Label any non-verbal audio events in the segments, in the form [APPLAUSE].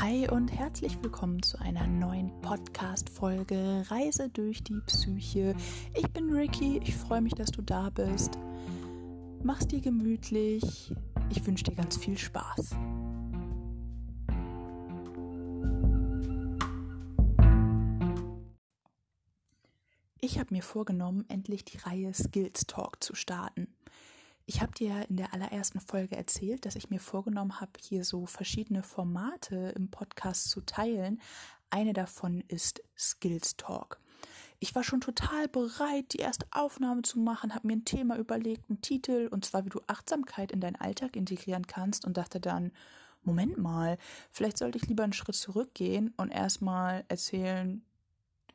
Hi und herzlich willkommen zu einer neuen Podcast-Folge Reise durch die Psyche. Ich bin Ricky, ich freue mich, dass du da bist. Mach's dir gemütlich. Ich wünsche dir ganz viel Spaß. Ich habe mir vorgenommen, endlich die Reihe Skills Talk zu starten. Ich habe dir in der allerersten Folge erzählt, dass ich mir vorgenommen habe, hier so verschiedene Formate im Podcast zu teilen. Eine davon ist Skills Talk. Ich war schon total bereit, die erste Aufnahme zu machen, habe mir ein Thema überlegt, einen Titel, und zwar wie du Achtsamkeit in deinen Alltag integrieren kannst und dachte dann, Moment mal, vielleicht sollte ich lieber einen Schritt zurückgehen und erstmal erzählen,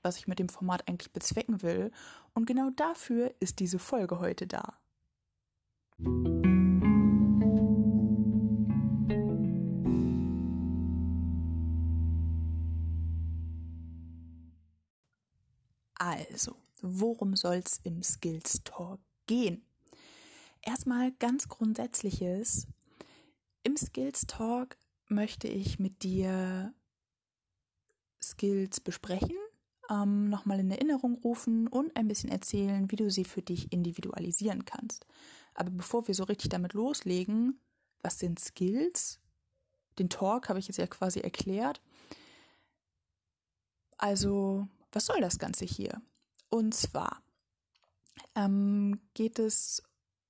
was ich mit dem Format eigentlich bezwecken will. Und genau dafür ist diese Folge heute da. Also, worum soll es im Skills Talk gehen? Erstmal ganz Grundsätzliches. Im Skills Talk möchte ich mit dir Skills besprechen, ähm, nochmal in Erinnerung rufen und ein bisschen erzählen, wie du sie für dich individualisieren kannst. Aber bevor wir so richtig damit loslegen, was sind Skills? Den Talk habe ich jetzt ja quasi erklärt. Also, was soll das Ganze hier? Und zwar ähm, geht es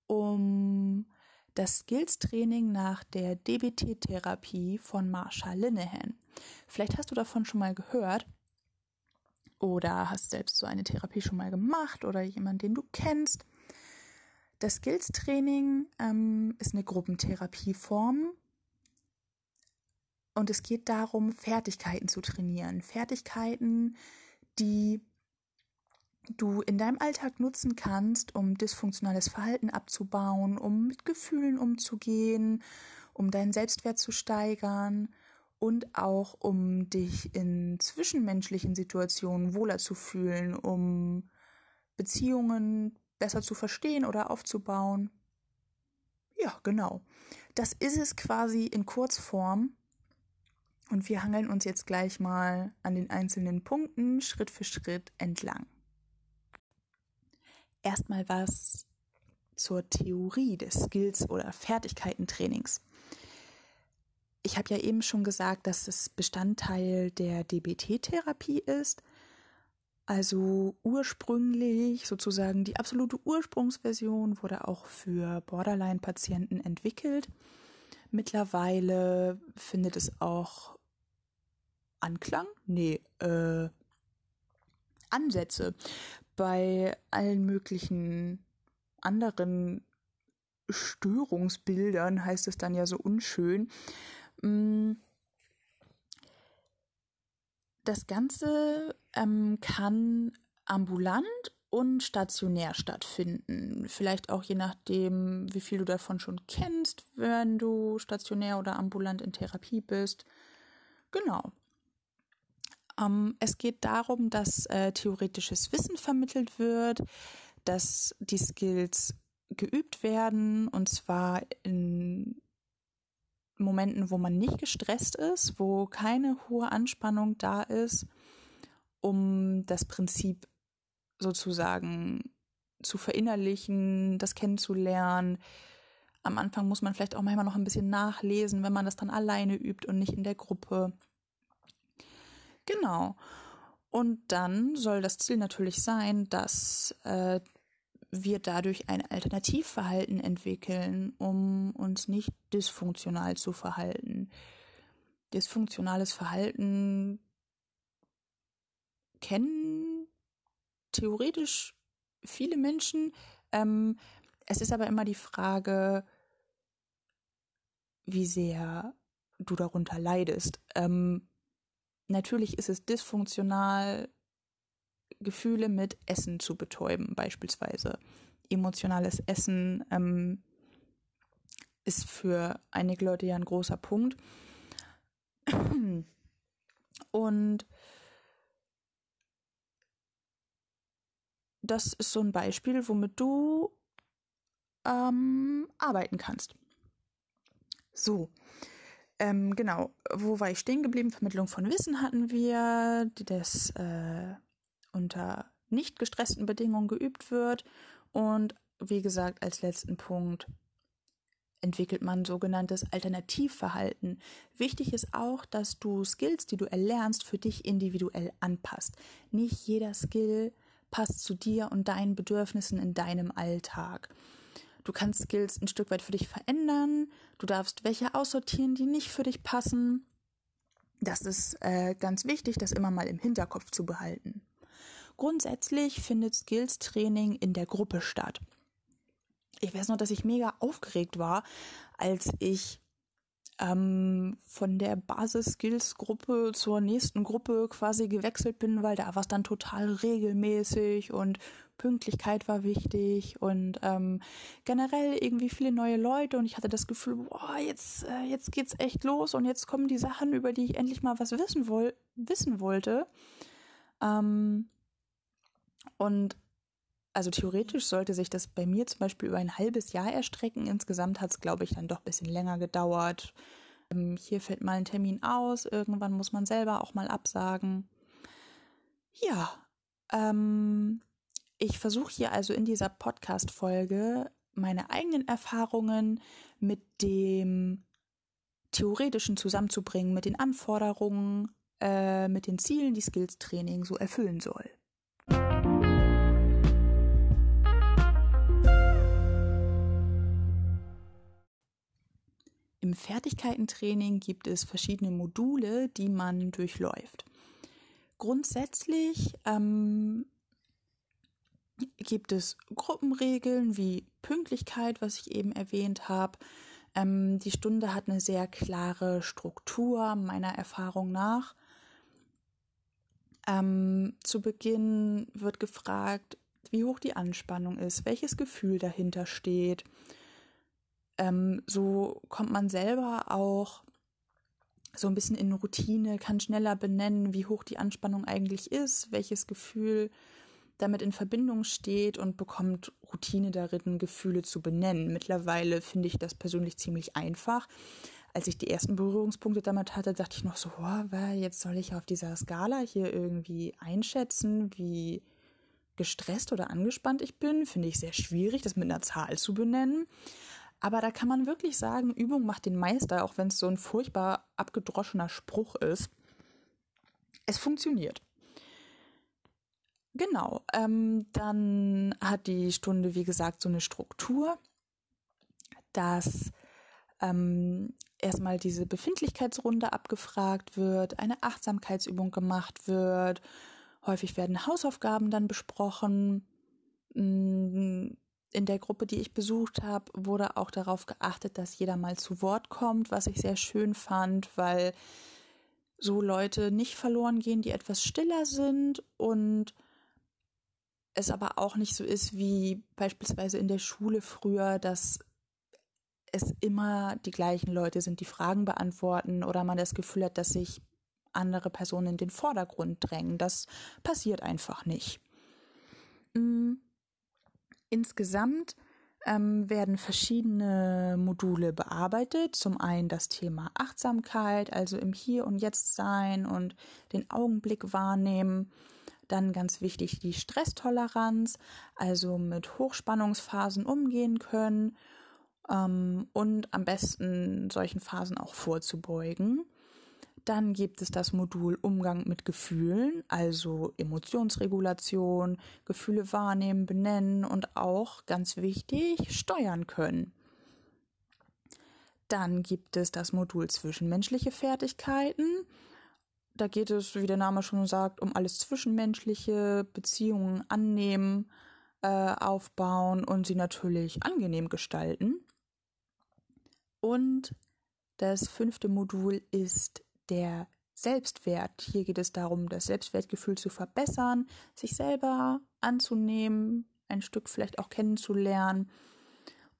um das Skills-Training nach der DBT-Therapie von Marsha Linehan. Vielleicht hast du davon schon mal gehört oder hast selbst so eine Therapie schon mal gemacht oder jemanden, den du kennst. Das Skills-Training ähm, ist eine Gruppentherapieform und es geht darum, Fertigkeiten zu trainieren. Fertigkeiten, die du in deinem Alltag nutzen kannst, um dysfunktionales Verhalten abzubauen, um mit Gefühlen umzugehen, um deinen Selbstwert zu steigern und auch um dich in zwischenmenschlichen Situationen wohler zu fühlen, um Beziehungen besser zu verstehen oder aufzubauen. Ja, genau. Das ist es quasi in Kurzform. Und wir hangeln uns jetzt gleich mal an den einzelnen Punkten Schritt für Schritt entlang. Erstmal was zur Theorie des Skills- oder Fertigkeitentrainings. Ich habe ja eben schon gesagt, dass es Bestandteil der DBT-Therapie ist. Also ursprünglich, sozusagen die absolute Ursprungsversion wurde auch für Borderline-Patienten entwickelt. Mittlerweile findet es auch Anklang? Nee, äh, Ansätze bei allen möglichen anderen Störungsbildern, heißt es dann ja so unschön. Mm. Das Ganze ähm, kann ambulant und stationär stattfinden. Vielleicht auch je nachdem, wie viel du davon schon kennst, wenn du stationär oder ambulant in Therapie bist. Genau. Ähm, es geht darum, dass äh, theoretisches Wissen vermittelt wird, dass die Skills geübt werden und zwar in Momenten, wo man nicht gestresst ist, wo keine hohe Anspannung da ist, um das Prinzip sozusagen zu verinnerlichen, das kennenzulernen. Am Anfang muss man vielleicht auch manchmal noch ein bisschen nachlesen, wenn man das dann alleine übt und nicht in der Gruppe. Genau. Und dann soll das Ziel natürlich sein, dass äh, wir dadurch ein Alternativverhalten entwickeln, um uns nicht dysfunktional zu verhalten. Dysfunktionales Verhalten kennen theoretisch viele Menschen. Ähm, es ist aber immer die Frage, wie sehr du darunter leidest. Ähm, natürlich ist es dysfunktional, Gefühle mit Essen zu betäuben, beispielsweise. Emotionales Essen ähm, ist für einige Leute ja ein großer Punkt. Und das ist so ein Beispiel, womit du ähm, arbeiten kannst. So, Ähm, genau, wo war ich stehen geblieben? Vermittlung von Wissen hatten wir, das äh, unter nicht gestressten Bedingungen geübt wird. Und wie gesagt, als letzten Punkt entwickelt man sogenanntes Alternativverhalten. Wichtig ist auch, dass du Skills, die du erlernst, für dich individuell anpasst. Nicht jeder Skill passt zu dir und deinen Bedürfnissen in deinem Alltag. Du kannst Skills ein Stück weit für dich verändern. Du darfst welche aussortieren, die nicht für dich passen. Das ist äh, ganz wichtig, das immer mal im Hinterkopf zu behalten. Grundsätzlich findet Skills-Training in der Gruppe statt. Ich weiß noch, dass ich mega aufgeregt war, als ich ähm, von der Basis-Skills-Gruppe zur nächsten Gruppe quasi gewechselt bin, weil da war es dann total regelmäßig und Pünktlichkeit war wichtig und ähm, generell irgendwie viele neue Leute und ich hatte das Gefühl, boah, jetzt, äh, jetzt geht's echt los und jetzt kommen die Sachen, über die ich endlich mal was wissen, woll wissen wollte. Ähm, und also theoretisch sollte sich das bei mir zum Beispiel über ein halbes Jahr erstrecken. Insgesamt hat es, glaube ich, dann doch ein bisschen länger gedauert. Ähm, hier fällt mal ein Termin aus, irgendwann muss man selber auch mal absagen. Ja, ähm, ich versuche hier also in dieser Podcast-Folge meine eigenen Erfahrungen mit dem Theoretischen zusammenzubringen, mit den Anforderungen, äh, mit den Zielen, die Skills-Training so erfüllen soll. Im Fertigkeitentraining gibt es verschiedene Module, die man durchläuft. Grundsätzlich ähm, gibt es Gruppenregeln wie Pünktlichkeit, was ich eben erwähnt habe. Ähm, die Stunde hat eine sehr klare Struktur, meiner Erfahrung nach. Ähm, zu Beginn wird gefragt, wie hoch die Anspannung ist, welches Gefühl dahinter steht ähm, so kommt man selber auch so ein bisschen in Routine, kann schneller benennen, wie hoch die Anspannung eigentlich ist, welches Gefühl damit in Verbindung steht und bekommt Routine darin, Gefühle zu benennen. Mittlerweile finde ich das persönlich ziemlich einfach. Als ich die ersten Berührungspunkte damit hatte, dachte ich noch so, oh, jetzt soll ich auf dieser Skala hier irgendwie einschätzen, wie gestresst oder angespannt ich bin. Finde ich sehr schwierig, das mit einer Zahl zu benennen. Aber da kann man wirklich sagen, Übung macht den Meister, auch wenn es so ein furchtbar abgedroschener Spruch ist. Es funktioniert. Genau, ähm, dann hat die Stunde, wie gesagt, so eine Struktur, dass ähm, erstmal diese Befindlichkeitsrunde abgefragt wird, eine Achtsamkeitsübung gemacht wird, häufig werden Hausaufgaben dann besprochen, mm, in der Gruppe, die ich besucht habe, wurde auch darauf geachtet, dass jeder mal zu Wort kommt, was ich sehr schön fand, weil so Leute nicht verloren gehen, die etwas stiller sind und es aber auch nicht so ist wie beispielsweise in der Schule früher, dass es immer die gleichen Leute sind, die Fragen beantworten oder man das Gefühl hat, dass sich andere Personen in den Vordergrund drängen. Das passiert einfach nicht. Mhm. Insgesamt ähm, werden verschiedene Module bearbeitet. Zum einen das Thema Achtsamkeit, also im Hier und Jetzt sein und den Augenblick wahrnehmen. Dann ganz wichtig die Stresstoleranz, also mit Hochspannungsphasen umgehen können ähm, und am besten solchen Phasen auch vorzubeugen. Dann gibt es das Modul Umgang mit Gefühlen, also Emotionsregulation, Gefühle wahrnehmen, benennen und auch, ganz wichtig, steuern können. Dann gibt es das Modul Zwischenmenschliche Fertigkeiten. Da geht es, wie der Name schon sagt, um alles Zwischenmenschliche, Beziehungen annehmen, äh, aufbauen und sie natürlich angenehm gestalten. Und das fünfte Modul ist der Selbstwert. Hier geht es darum, das Selbstwertgefühl zu verbessern, sich selber anzunehmen, ein Stück vielleicht auch kennenzulernen.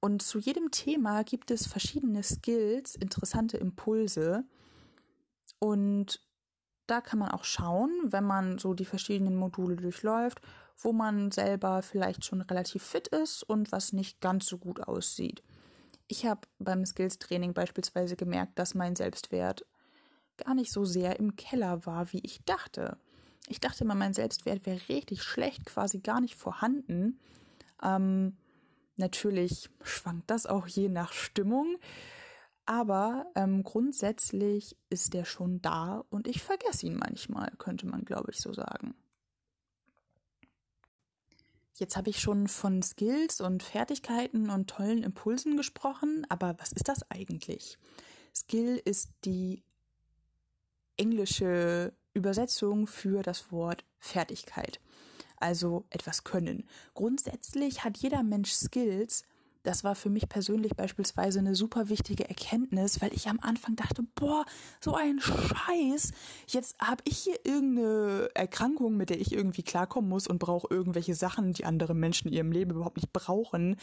Und zu jedem Thema gibt es verschiedene Skills, interessante Impulse. Und da kann man auch schauen, wenn man so die verschiedenen Module durchläuft, wo man selber vielleicht schon relativ fit ist und was nicht ganz so gut aussieht. Ich habe beim Skills-Training beispielsweise gemerkt, dass mein Selbstwert gar nicht so sehr im Keller war, wie ich dachte. Ich dachte immer, mein Selbstwert wäre richtig schlecht, quasi gar nicht vorhanden. Ähm, natürlich schwankt das auch je nach Stimmung, aber ähm, grundsätzlich ist der schon da und ich vergesse ihn manchmal, könnte man, glaube ich, so sagen. Jetzt habe ich schon von Skills und Fertigkeiten und tollen Impulsen gesprochen, aber was ist das eigentlich? Skill ist die englische Übersetzung für das Wort Fertigkeit, also etwas können. Grundsätzlich hat jeder Mensch Skills, das war für mich persönlich beispielsweise eine super wichtige Erkenntnis, weil ich am Anfang dachte, boah, so ein Scheiß. Jetzt habe ich hier irgendeine Erkrankung, mit der ich irgendwie klarkommen muss und brauche irgendwelche Sachen, die andere Menschen in ihrem Leben überhaupt nicht brauchen.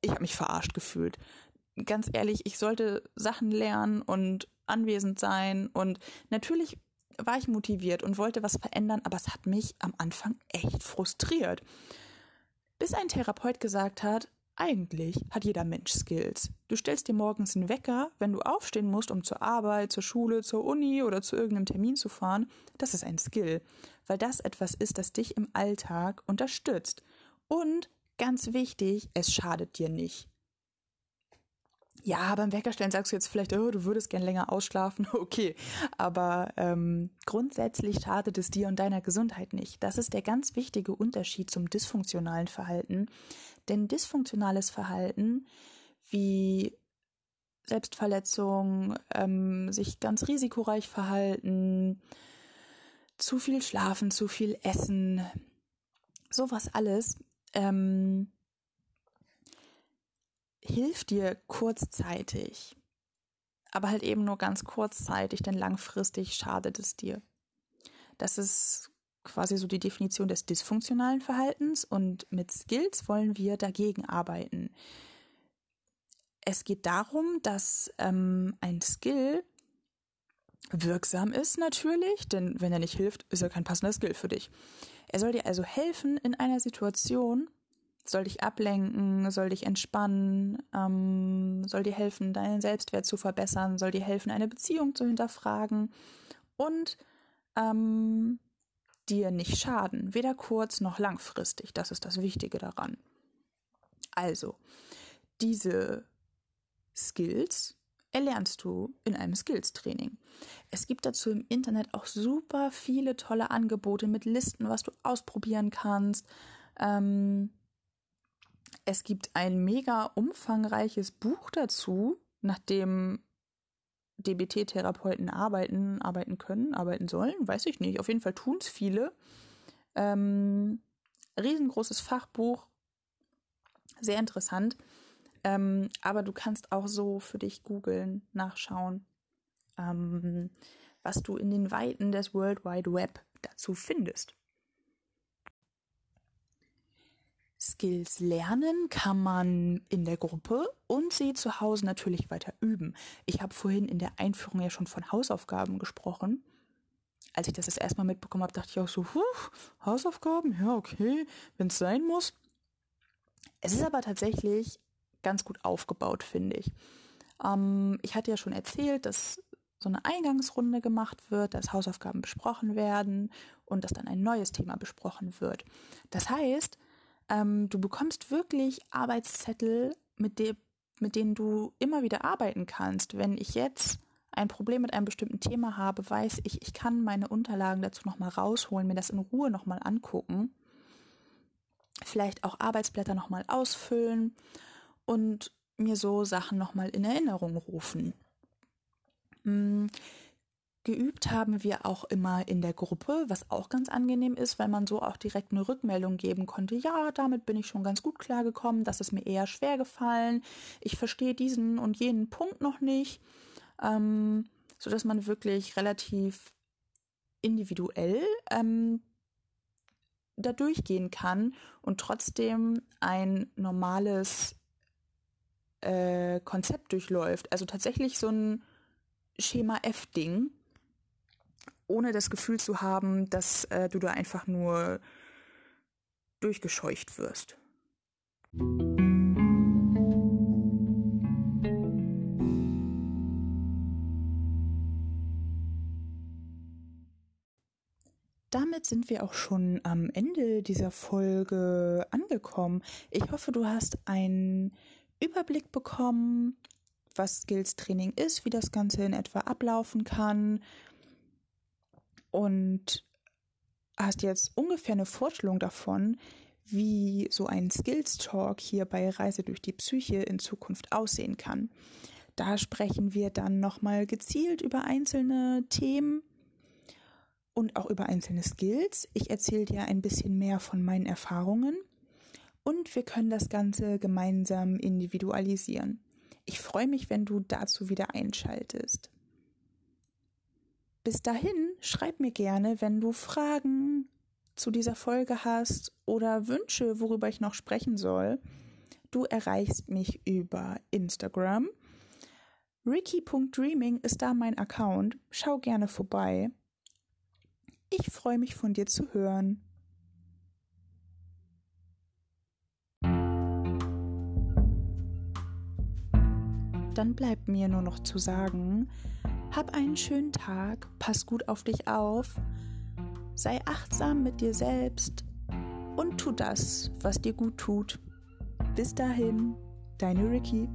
Ich habe mich verarscht gefühlt. Ganz ehrlich, ich sollte Sachen lernen und anwesend sein und natürlich war ich motiviert und wollte was verändern, aber es hat mich am Anfang echt frustriert. Bis ein Therapeut gesagt hat, eigentlich hat jeder Mensch Skills. Du stellst dir morgens einen Wecker, wenn du aufstehen musst, um zur Arbeit, zur Schule, zur Uni oder zu irgendeinem Termin zu fahren. Das ist ein Skill, weil das etwas ist, das dich im Alltag unterstützt. Und ganz wichtig, es schadet dir nicht. Ja, beim Weckerstellen sagst du jetzt vielleicht, oh, du würdest gern länger ausschlafen. [LAUGHS] Okay, aber ähm, grundsätzlich schadet es dir und deiner Gesundheit nicht. Das ist der ganz wichtige Unterschied zum dysfunktionalen Verhalten. Denn dysfunktionales Verhalten wie Selbstverletzung, ähm, sich ganz risikoreich verhalten, zu viel schlafen, zu viel essen, sowas alles, ähm, hilft dir kurzzeitig, aber halt eben nur ganz kurzzeitig, denn langfristig schadet es dir. Das ist quasi so die Definition des dysfunktionalen Verhaltens und mit Skills wollen wir dagegen arbeiten. Es geht darum, dass ähm, ein Skill wirksam ist natürlich, denn wenn er nicht hilft, ist er kein passender Skill für dich. Er soll dir also helfen in einer Situation, soll dich ablenken, soll dich entspannen, ähm, soll dir helfen, deinen Selbstwert zu verbessern, soll dir helfen, eine Beziehung zu hinterfragen und ähm, dir nicht schaden, weder kurz noch langfristig. Das ist das Wichtige daran. Also, diese Skills erlernst du in einem Skills-Training. Es gibt dazu im Internet auch super viele tolle Angebote mit Listen, was du ausprobieren kannst. Ähm, es gibt ein mega umfangreiches Buch dazu, nach dem DBT-Therapeuten arbeiten, arbeiten können, arbeiten sollen, weiß ich nicht. Auf jeden Fall tun es viele. Ähm, riesengroßes Fachbuch, sehr interessant. Ähm, aber du kannst auch so für dich googeln, nachschauen, ähm, was du in den Weiten des World Wide Web dazu findest. Skills lernen kann man in der Gruppe und sie zu Hause natürlich weiter üben. Ich habe vorhin in der Einführung ja schon von Hausaufgaben gesprochen. Als ich das das erste Mal mitbekommen habe, dachte ich auch so, huh, Hausaufgaben, ja, okay, wenn es sein muss. Es ist aber tatsächlich ganz gut aufgebaut, finde ich. Ähm, ich hatte ja schon erzählt, dass so eine Eingangsrunde gemacht wird, dass Hausaufgaben besprochen werden und dass dann ein neues Thema besprochen wird. Das heißt, ähm, du bekommst wirklich Arbeitszettel, mit, de mit denen du immer wieder arbeiten kannst. Wenn ich jetzt ein Problem mit einem bestimmten Thema habe, weiß ich, ich kann meine Unterlagen dazu nochmal rausholen, mir das in Ruhe nochmal angucken, vielleicht auch Arbeitsblätter nochmal ausfüllen und mir so Sachen nochmal in Erinnerung rufen. Geübt haben wir auch immer in der Gruppe, was auch ganz angenehm ist, weil man so auch direkt eine Rückmeldung geben konnte. Ja, damit bin ich schon ganz gut klargekommen, das ist mir eher schwer gefallen. Ich verstehe diesen und jenen Punkt noch nicht, ähm, so man wirklich relativ individuell ähm, da durchgehen kann und trotzdem ein normales äh, Konzept durchläuft. Also tatsächlich so ein Schema F-Ding ohne das Gefühl zu haben, dass äh, du da einfach nur durchgescheucht wirst. damit sind wir auch schon am Ende dieser Folge angekommen. Ich hoffe, du hast einen Überblick bekommen, was Skills Training ist, wie das Ganze in etwa ablaufen kann, und hast jetzt ungefähr eine Vorstellung davon, wie so ein Skills Talk hier bei Reise durch die Psyche in Zukunft aussehen kann. Da sprechen wir dann nochmal gezielt über einzelne Themen und auch über einzelne Skills. Ich erzähle dir ein bisschen mehr von meinen Erfahrungen und wir können das Ganze gemeinsam individualisieren. Ich freue mich, wenn du dazu wieder einschaltest. Bis dahin, schreib mir gerne, wenn du Fragen zu dieser Folge hast oder Wünsche, worüber ich noch sprechen soll. Du erreichst mich über Instagram. Ricky.dreaming ist da mein Account. Schau gerne vorbei. Ich freue mich von dir zu hören. Dann bleibt mir nur noch zu sagen, hab einen schönen Tag, pass gut auf dich auf, sei achtsam mit dir selbst und tu das, was dir gut tut. Bis dahin, deine Ricky.